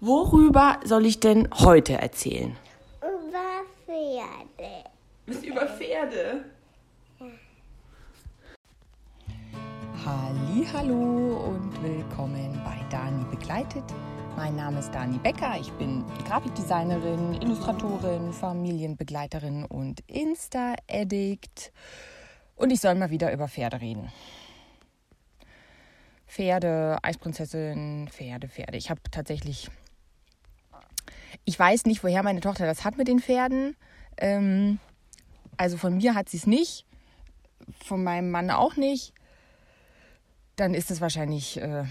Worüber soll ich denn heute erzählen? Über Pferde. Was über Pferde? Hallo und willkommen bei Dani begleitet. Mein Name ist Dani Becker. Ich bin Grafikdesignerin, Illustratorin, Familienbegleiterin und Insta-Addict. Und ich soll mal wieder über Pferde reden. Pferde, Eisprinzessin, Pferde, Pferde. Ich habe tatsächlich, ich weiß nicht, woher meine Tochter das hat mit den Pferden. Ähm, also von mir hat sie es nicht, von meinem Mann auch nicht. Dann ist es wahrscheinlich äh,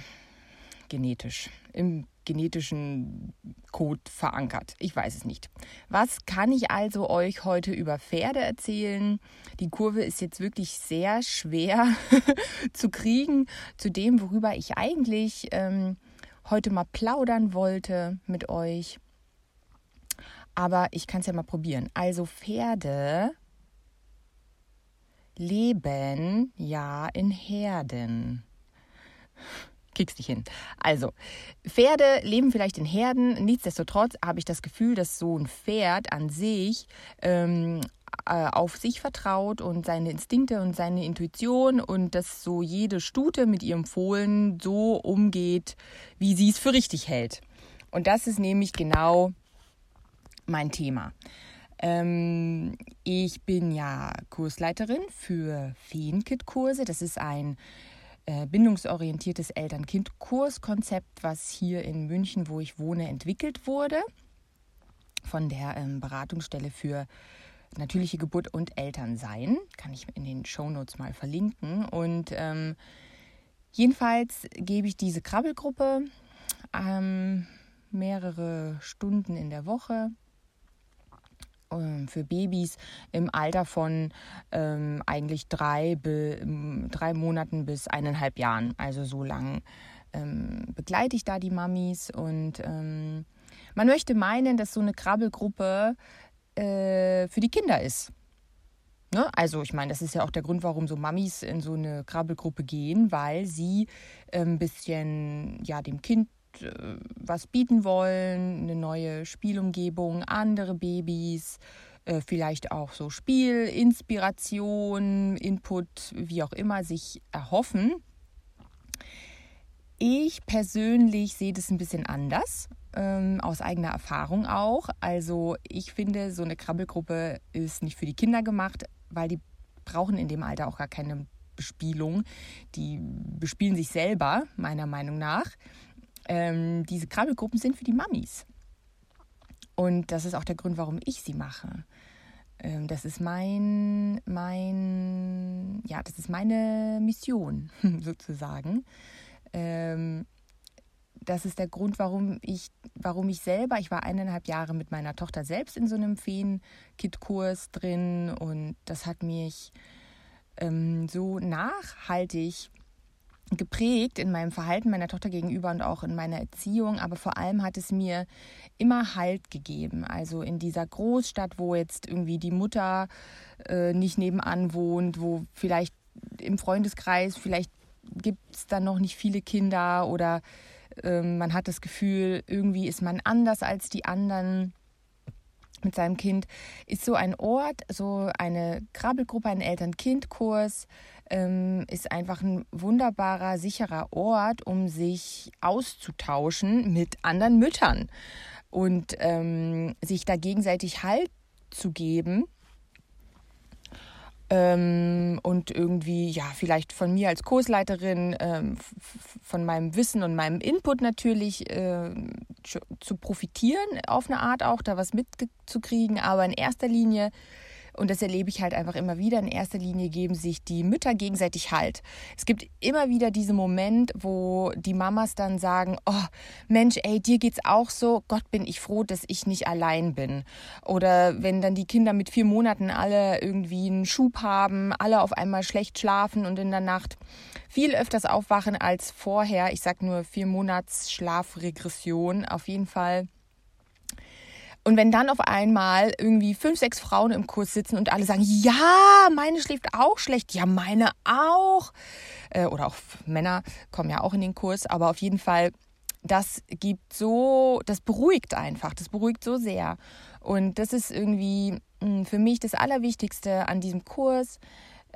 genetisch, im genetischen Code verankert. Ich weiß es nicht. Was kann ich also euch heute über Pferde erzählen? Die Kurve ist jetzt wirklich sehr schwer zu kriegen zu dem, worüber ich eigentlich ähm, heute mal plaudern wollte mit euch. Aber ich kann es ja mal probieren. Also Pferde leben ja in Herden kriegst dich hin. Also, Pferde leben vielleicht in Herden. Nichtsdestotrotz habe ich das Gefühl, dass so ein Pferd an sich ähm, äh, auf sich vertraut und seine Instinkte und seine Intuition und dass so jede Stute mit ihrem Fohlen so umgeht, wie sie es für richtig hält. Und das ist nämlich genau mein Thema. Ähm, ich bin ja Kursleiterin für Feenkit-Kurse. Das ist ein äh, bindungsorientiertes Eltern-Kind-Kurskonzept, was hier in München, wo ich wohne, entwickelt wurde von der ähm, Beratungsstelle für natürliche Geburt und Elternsein. Kann ich in den Shownotes mal verlinken. Und ähm, jedenfalls gebe ich diese Krabbelgruppe ähm, mehrere Stunden in der Woche für Babys im Alter von ähm, eigentlich drei, be, drei Monaten bis eineinhalb Jahren. Also so lang ähm, begleite ich da die Mamis und ähm, man möchte meinen, dass so eine Krabbelgruppe äh, für die Kinder ist. Ne? Also ich meine, das ist ja auch der Grund, warum so Mamis in so eine Krabbelgruppe gehen, weil sie ein ähm, bisschen ja dem Kind was bieten wollen, eine neue Spielumgebung, andere Babys, äh, vielleicht auch so Spiel, Inspiration, Input, wie auch immer, sich erhoffen. Ich persönlich sehe das ein bisschen anders, ähm, aus eigener Erfahrung auch. Also ich finde, so eine Krabbelgruppe ist nicht für die Kinder gemacht, weil die brauchen in dem Alter auch gar keine Bespielung. Die bespielen sich selber, meiner Meinung nach ähm, diese Krabbelgruppen sind für die Mamis. Und das ist auch der Grund, warum ich sie mache. Ähm, das ist mein, mein, ja, das ist meine Mission sozusagen. Ähm, das ist der Grund, warum ich, warum ich selber, ich war eineinhalb Jahre mit meiner Tochter selbst in so einem Feen-Kit-Kurs drin und das hat mich ähm, so nachhaltig geprägt in meinem Verhalten meiner Tochter gegenüber und auch in meiner Erziehung, aber vor allem hat es mir immer Halt gegeben. Also in dieser Großstadt, wo jetzt irgendwie die Mutter äh, nicht nebenan wohnt, wo vielleicht im Freundeskreis, vielleicht gibt es da noch nicht viele Kinder oder äh, man hat das Gefühl, irgendwie ist man anders als die anderen mit seinem Kind, ist so ein Ort, so eine Krabbelgruppe, ein Eltern-Kind-Kurs, ähm, ist einfach ein wunderbarer, sicherer Ort, um sich auszutauschen mit anderen Müttern und ähm, sich da gegenseitig Halt zu geben. Ähm, und irgendwie, ja, vielleicht von mir als Kursleiterin, ähm, von meinem Wissen und meinem Input natürlich äh, zu profitieren, auf eine Art auch, da was mitzukriegen, aber in erster Linie und das erlebe ich halt einfach immer wieder. In erster Linie geben sich die Mütter gegenseitig Halt. Es gibt immer wieder diesen Moment, wo die Mamas dann sagen, oh Mensch, ey, dir geht's auch so. Gott, bin ich froh, dass ich nicht allein bin. Oder wenn dann die Kinder mit vier Monaten alle irgendwie einen Schub haben, alle auf einmal schlecht schlafen und in der Nacht viel öfters aufwachen als vorher. Ich sag nur vier Monats Schlafregression. Auf jeden Fall und wenn dann auf einmal irgendwie fünf, sechs Frauen im Kurs sitzen und alle sagen, ja, meine schläft auch schlecht, ja, meine auch. Äh, oder auch Männer kommen ja auch in den Kurs, aber auf jeden Fall das gibt so, das beruhigt einfach, das beruhigt so sehr. Und das ist irgendwie hm, für mich das Allerwichtigste an diesem Kurs,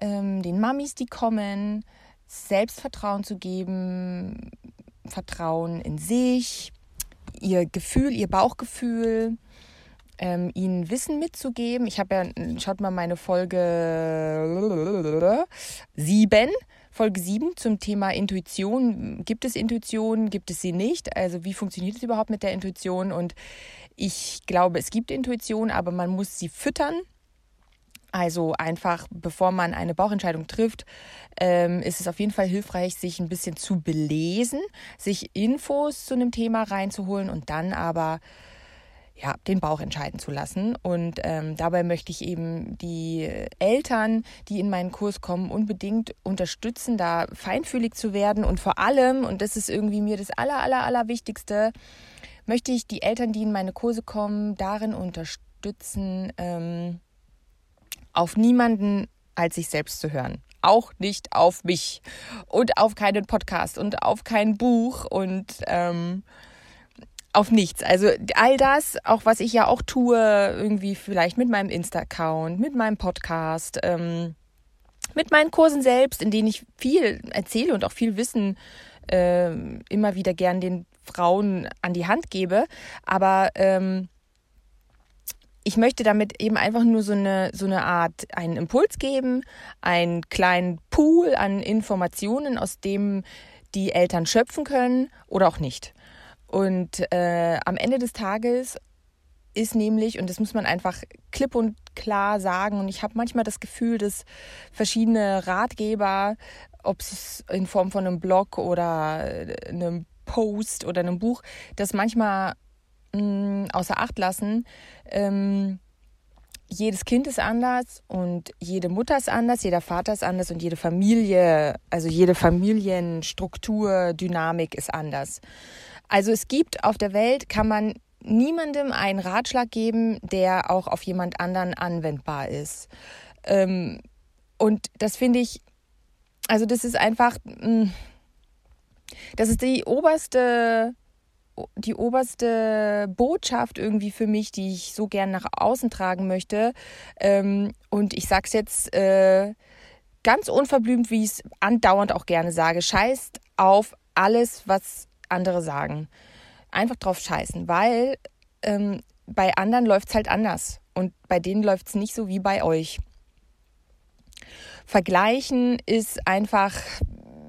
ähm, den Mamis, die kommen, Selbstvertrauen zu geben, Vertrauen in sich, ihr Gefühl, ihr Bauchgefühl, ähm, ihnen Wissen mitzugeben. Ich habe ja, schaut mal meine Folge 7, Folge 7 zum Thema Intuition. Gibt es Intuition? Gibt es sie nicht? Also wie funktioniert es überhaupt mit der Intuition? Und ich glaube, es gibt Intuition, aber man muss sie füttern. Also einfach, bevor man eine Bauchentscheidung trifft, ähm, ist es auf jeden Fall hilfreich, sich ein bisschen zu belesen, sich Infos zu einem Thema reinzuholen und dann aber ja, den Bauch entscheiden zu lassen. Und ähm, dabei möchte ich eben die Eltern, die in meinen Kurs kommen, unbedingt unterstützen, da feinfühlig zu werden. Und vor allem, und das ist irgendwie mir das Aller, Aller, Allerwichtigste, möchte ich die Eltern, die in meine Kurse kommen, darin unterstützen, ähm, auf niemanden als sich selbst zu hören. Auch nicht auf mich und auf keinen Podcast und auf kein Buch und ähm, auf nichts. Also all das, auch was ich ja auch tue, irgendwie vielleicht mit meinem Insta-Account, mit meinem Podcast, ähm, mit meinen Kursen selbst, in denen ich viel erzähle und auch viel Wissen äh, immer wieder gern den Frauen an die Hand gebe. Aber ähm, ich möchte damit eben einfach nur so eine, so eine Art, einen Impuls geben, einen kleinen Pool an Informationen, aus dem die Eltern schöpfen können oder auch nicht. Und äh, am Ende des Tages ist nämlich, und das muss man einfach klipp und klar sagen, und ich habe manchmal das Gefühl, dass verschiedene Ratgeber, ob es in Form von einem Blog oder einem Post oder einem Buch, das manchmal mh, außer Acht lassen. Ähm, jedes Kind ist anders und jede Mutter ist anders, jeder Vater ist anders und jede Familie, also jede Familienstruktur, Dynamik ist anders. Also es gibt auf der Welt, kann man niemandem einen Ratschlag geben, der auch auf jemand anderen anwendbar ist. Ähm, und das finde ich, also das ist einfach, das ist die oberste die oberste Botschaft irgendwie für mich, die ich so gern nach außen tragen möchte. Ähm, und ich sage es jetzt äh, ganz unverblümt, wie ich es andauernd auch gerne sage. Scheißt auf alles, was andere sagen. Einfach drauf scheißen, weil ähm, bei anderen läuft es halt anders. Und bei denen läuft es nicht so wie bei euch. Vergleichen ist einfach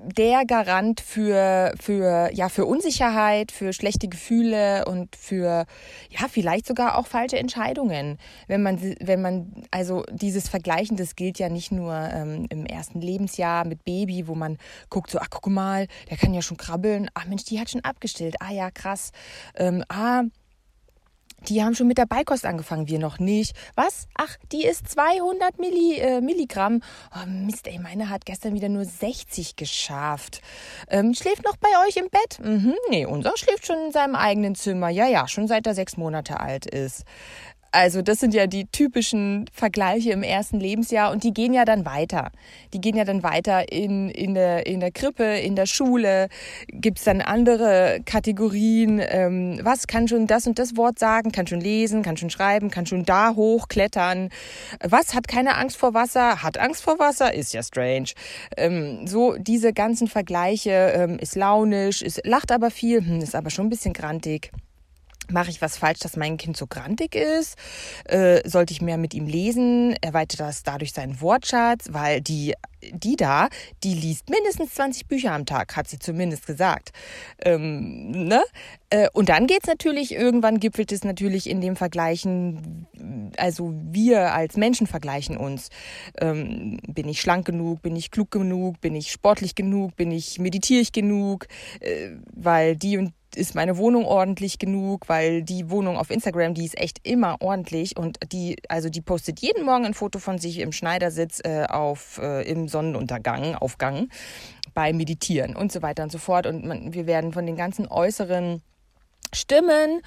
der Garant für, für, ja, für Unsicherheit, für schlechte Gefühle und für, ja, vielleicht sogar auch falsche Entscheidungen. Wenn man, wenn man, also dieses Vergleichen, das gilt ja nicht nur ähm, im ersten Lebensjahr mit Baby, wo man guckt so, ach, guck mal, der kann ja schon krabbeln. Ach Mensch, die hat schon abgestillt. Ah ja, krass. Ähm, ah, die haben schon mit der Beikost angefangen, wir noch nicht. Was? Ach, die ist 200 Milli, äh, Milligramm. Oh Mist, ey, meine hat gestern wieder nur 60 geschafft. Ähm, schläft noch bei euch im Bett? Mhm, nee, unser schläft schon in seinem eigenen Zimmer. Ja, ja, schon seit er sechs Monate alt ist. Also das sind ja die typischen Vergleiche im ersten Lebensjahr und die gehen ja dann weiter. Die gehen ja dann weiter in, in, der, in der Krippe, in der Schule. Gibt es dann andere Kategorien? Ähm, was kann schon das und das Wort sagen? Kann schon lesen, kann schon schreiben, kann schon da hochklettern? Was hat keine Angst vor Wasser? Hat Angst vor Wasser? Ist ja strange. Ähm, so diese ganzen Vergleiche. Ähm, ist launisch, ist, lacht aber viel, hm, ist aber schon ein bisschen grantig. Mache ich was falsch, dass mein Kind so grantig ist? Äh, sollte ich mehr mit ihm lesen? Erweitert das dadurch seinen Wortschatz? Weil die, die da, die liest mindestens 20 Bücher am Tag, hat sie zumindest gesagt. Ähm, ne? Äh, und dann geht's natürlich, irgendwann gipfelt es natürlich in dem Vergleichen, also wir als Menschen vergleichen uns. Ähm, bin ich schlank genug? Bin ich klug genug? Bin ich sportlich genug? Bin ich meditiere ich genug? Äh, weil die und ist meine Wohnung ordentlich genug, weil die Wohnung auf Instagram, die ist echt immer ordentlich und die, also die postet jeden Morgen ein Foto von sich im Schneidersitz äh, auf äh, im Sonnenuntergang, Aufgang, beim Meditieren und so weiter und so fort. Und man, wir werden von den ganzen äußeren Stimmen,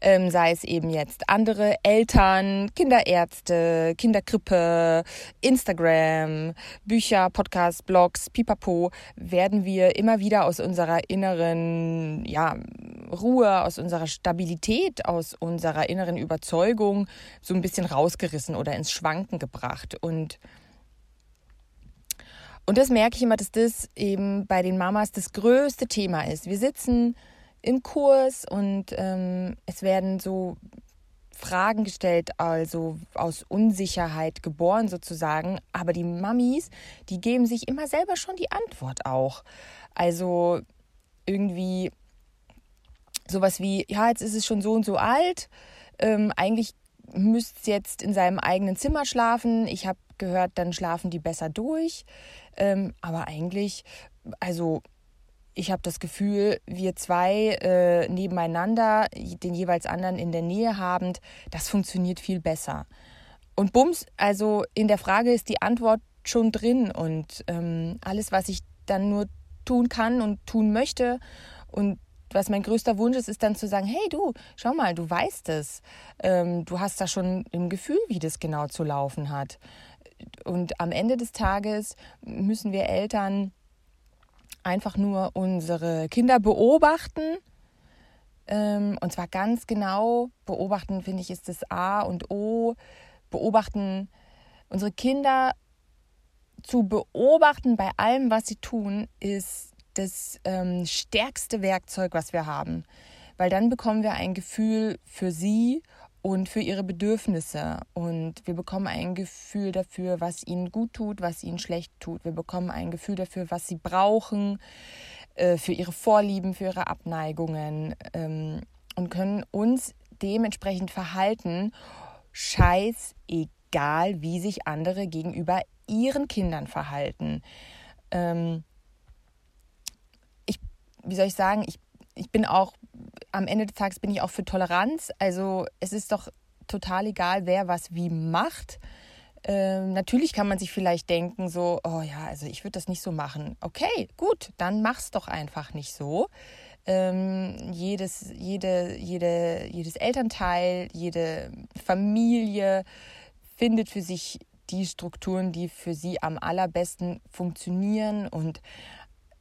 ähm, sei es eben jetzt andere Eltern, Kinderärzte, Kinderkrippe, Instagram, Bücher, Podcasts, Blogs, Pipapo, werden wir immer wieder aus unserer inneren ja, Ruhe, aus unserer Stabilität, aus unserer inneren Überzeugung so ein bisschen rausgerissen oder ins Schwanken gebracht. Und und das merke ich immer, dass das eben bei den Mamas das größte Thema ist. Wir sitzen im Kurs und ähm, es werden so Fragen gestellt, also aus Unsicherheit geboren sozusagen. Aber die Mamis, die geben sich immer selber schon die Antwort auch. Also irgendwie sowas wie, ja, jetzt ist es schon so und so alt. Ähm, eigentlich müsste es jetzt in seinem eigenen Zimmer schlafen. Ich habe gehört, dann schlafen die besser durch. Ähm, aber eigentlich, also ich habe das Gefühl, wir zwei äh, nebeneinander, den jeweils anderen in der Nähe habend, das funktioniert viel besser. Und bums, also in der Frage ist die Antwort schon drin und ähm, alles, was ich dann nur tun kann und tun möchte und was mein größter Wunsch ist, ist dann zu sagen, hey du, schau mal, du weißt es. Ähm, du hast da schon im Gefühl, wie das genau zu laufen hat. Und am Ende des Tages müssen wir Eltern einfach nur unsere Kinder beobachten. Ähm, und zwar ganz genau beobachten, finde ich, ist das A und O. Beobachten, unsere Kinder zu beobachten bei allem, was sie tun, ist das ähm, stärkste Werkzeug, was wir haben. Weil dann bekommen wir ein Gefühl für sie und für ihre Bedürfnisse. Und wir bekommen ein Gefühl dafür, was ihnen gut tut, was ihnen schlecht tut. Wir bekommen ein Gefühl dafür, was sie brauchen, äh, für ihre Vorlieben, für ihre Abneigungen ähm, und können uns dementsprechend verhalten. Scheißegal, wie sich andere gegenüber ihren Kindern verhalten. Ähm, ich, wie soll ich sagen, ich, ich bin auch am Ende des Tages bin ich auch für Toleranz. Also es ist doch total egal, wer was wie macht. Ähm, natürlich kann man sich vielleicht denken, so, oh ja, also ich würde das nicht so machen. Okay, gut, dann mach's doch einfach nicht so. Ähm, jedes, jede, jede, jedes Elternteil, jede Familie findet für sich die Strukturen, die für sie am allerbesten funktionieren und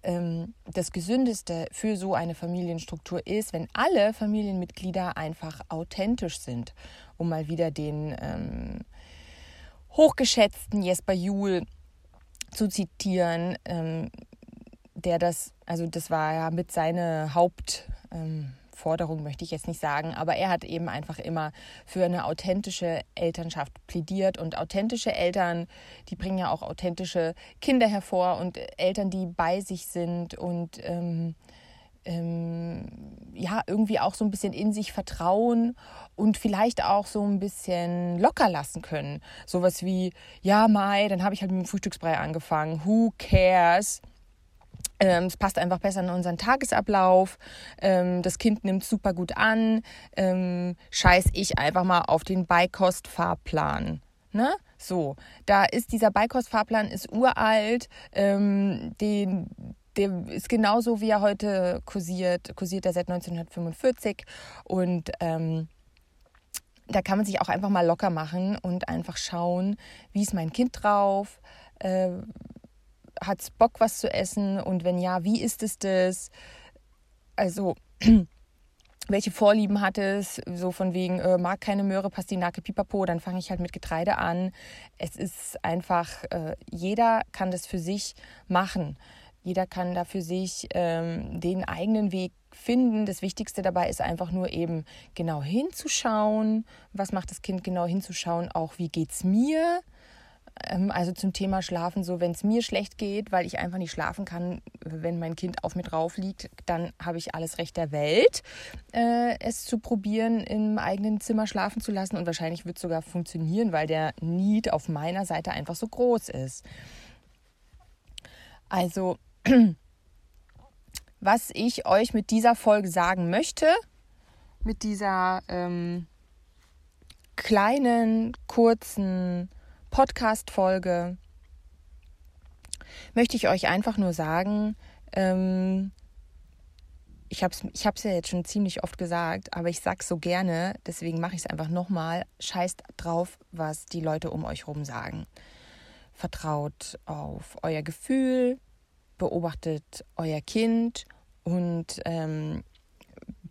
ähm, das Gesündeste für so eine Familienstruktur ist, wenn alle Familienmitglieder einfach authentisch sind, um mal wieder den ähm, hochgeschätzten Jesper Juhl zu zitieren, ähm, der das, also das war ja mit seiner Haupt, ähm, Forderung möchte ich jetzt nicht sagen, aber er hat eben einfach immer für eine authentische Elternschaft plädiert und authentische Eltern, die bringen ja auch authentische Kinder hervor und Eltern, die bei sich sind und ähm, ähm, ja, irgendwie auch so ein bisschen in sich vertrauen und vielleicht auch so ein bisschen locker lassen können. Sowas wie, ja, Mai, dann habe ich halt mit dem Frühstücksbrei angefangen. Who cares? Ähm, es passt einfach besser in unseren Tagesablauf. Ähm, das Kind nimmt super gut an. Ähm, scheiß ich einfach mal auf den Beikostfahrplan. Ne? So, da ist dieser Beikostfahrplan ist uralt. Ähm, den, der ist genauso, wie er heute kursiert. Kursiert er seit 1945 und ähm, da kann man sich auch einfach mal locker machen und einfach schauen, wie ist mein Kind drauf, äh, hat es Bock, was zu essen? Und wenn ja, wie ist es das? Also, welche Vorlieben hat es? So von wegen, äh, mag keine Möhre, Pastinake, Pipapo, dann fange ich halt mit Getreide an. Es ist einfach, äh, jeder kann das für sich machen. Jeder kann da für sich ähm, den eigenen Weg finden. Das Wichtigste dabei ist einfach nur eben genau hinzuschauen. Was macht das Kind genau hinzuschauen? Auch wie geht es mir? Ähm, also zum Thema Schlafen, so wenn es mir schlecht geht, weil ich einfach nicht schlafen kann, wenn mein Kind auf mir drauf liegt, dann habe ich alles Recht der Welt, äh, es zu probieren, im eigenen Zimmer schlafen zu lassen. Und wahrscheinlich wird es sogar funktionieren, weil der Need auf meiner Seite einfach so groß ist. Also, was ich euch mit dieser Folge sagen möchte, mit dieser ähm, kleinen, kurzen Podcast-Folge möchte ich euch einfach nur sagen, ähm, ich habe es ich hab's ja jetzt schon ziemlich oft gesagt, aber ich sag's so gerne, deswegen mache ich es einfach nochmal. Scheißt drauf, was die Leute um euch rum sagen. Vertraut auf euer Gefühl, beobachtet euer Kind und ähm,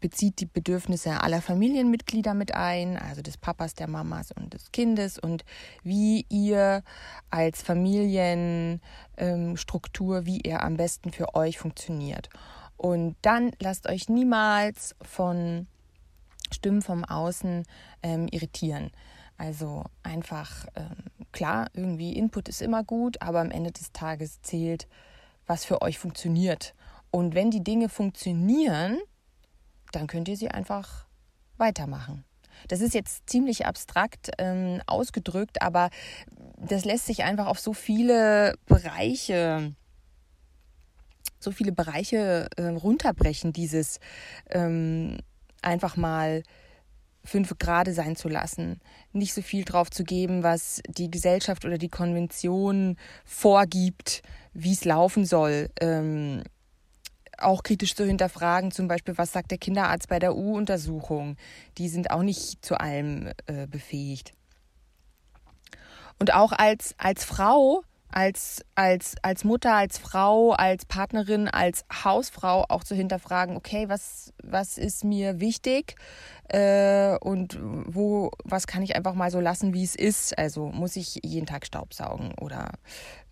bezieht die Bedürfnisse aller Familienmitglieder mit ein, also des Papas, der Mamas und des Kindes und wie ihr als Familienstruktur, ähm, wie er am besten für euch funktioniert. Und dann lasst euch niemals von Stimmen vom Außen ähm, irritieren. Also einfach, ähm, klar, irgendwie Input ist immer gut, aber am Ende des Tages zählt, was für euch funktioniert. Und wenn die Dinge funktionieren, dann könnt ihr sie einfach weitermachen. Das ist jetzt ziemlich abstrakt ähm, ausgedrückt, aber das lässt sich einfach auf so viele Bereiche, so viele Bereiche äh, runterbrechen, dieses ähm, einfach mal fünf Grade sein zu lassen, nicht so viel drauf zu geben, was die Gesellschaft oder die Konvention vorgibt, wie es laufen soll. Ähm, auch kritisch zu hinterfragen, zum Beispiel, was sagt der Kinderarzt bei der U-Untersuchung? Die sind auch nicht zu allem äh, befähigt. Und auch als, als Frau, als, als, als Mutter, als Frau, als Partnerin, als Hausfrau auch zu hinterfragen, okay, was, was ist mir wichtig äh, und wo, was kann ich einfach mal so lassen, wie es ist? Also muss ich jeden Tag Staubsaugen oder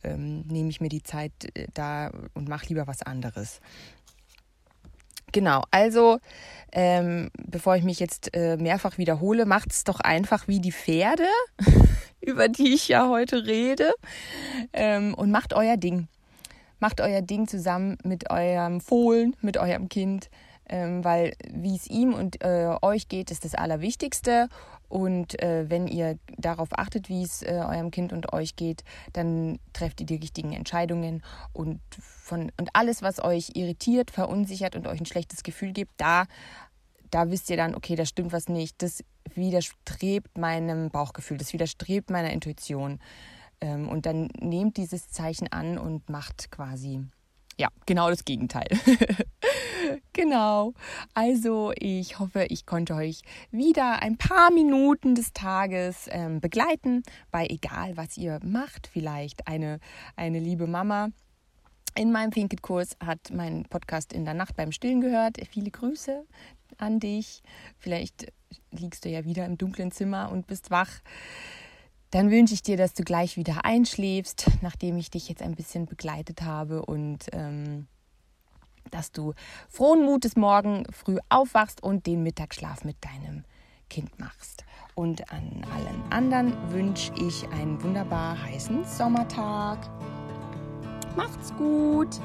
ähm, nehme ich mir die Zeit äh, da und mache lieber was anderes? Genau, also ähm, bevor ich mich jetzt äh, mehrfach wiederhole, macht es doch einfach wie die Pferde, über die ich ja heute rede, ähm, und macht euer Ding. Macht euer Ding zusammen mit eurem Fohlen, mit eurem Kind, ähm, weil wie es ihm und äh, euch geht, ist das Allerwichtigste. Und äh, wenn ihr darauf achtet, wie es äh, eurem Kind und euch geht, dann trefft ihr die richtigen Entscheidungen. Und, von, und alles, was euch irritiert, verunsichert und euch ein schlechtes Gefühl gibt, da, da wisst ihr dann, okay, da stimmt was nicht. Das widerstrebt meinem Bauchgefühl, das widerstrebt meiner Intuition. Ähm, und dann nehmt dieses Zeichen an und macht quasi, ja, genau das Gegenteil. genau. Also ich hoffe, ich konnte euch wieder ein paar Minuten des Tages ähm, begleiten, bei egal was ihr macht. Vielleicht eine, eine liebe Mama. In meinem Finket-Kurs hat mein Podcast in der Nacht beim Stillen gehört. Viele Grüße an dich. Vielleicht liegst du ja wieder im dunklen Zimmer und bist wach. Dann wünsche ich dir, dass du gleich wieder einschläfst, nachdem ich dich jetzt ein bisschen begleitet habe und ähm, dass du frohen Mutes morgen früh aufwachst und den Mittagsschlaf mit deinem Kind machst. Und an allen anderen wünsche ich einen wunderbar heißen Sommertag. Macht's gut!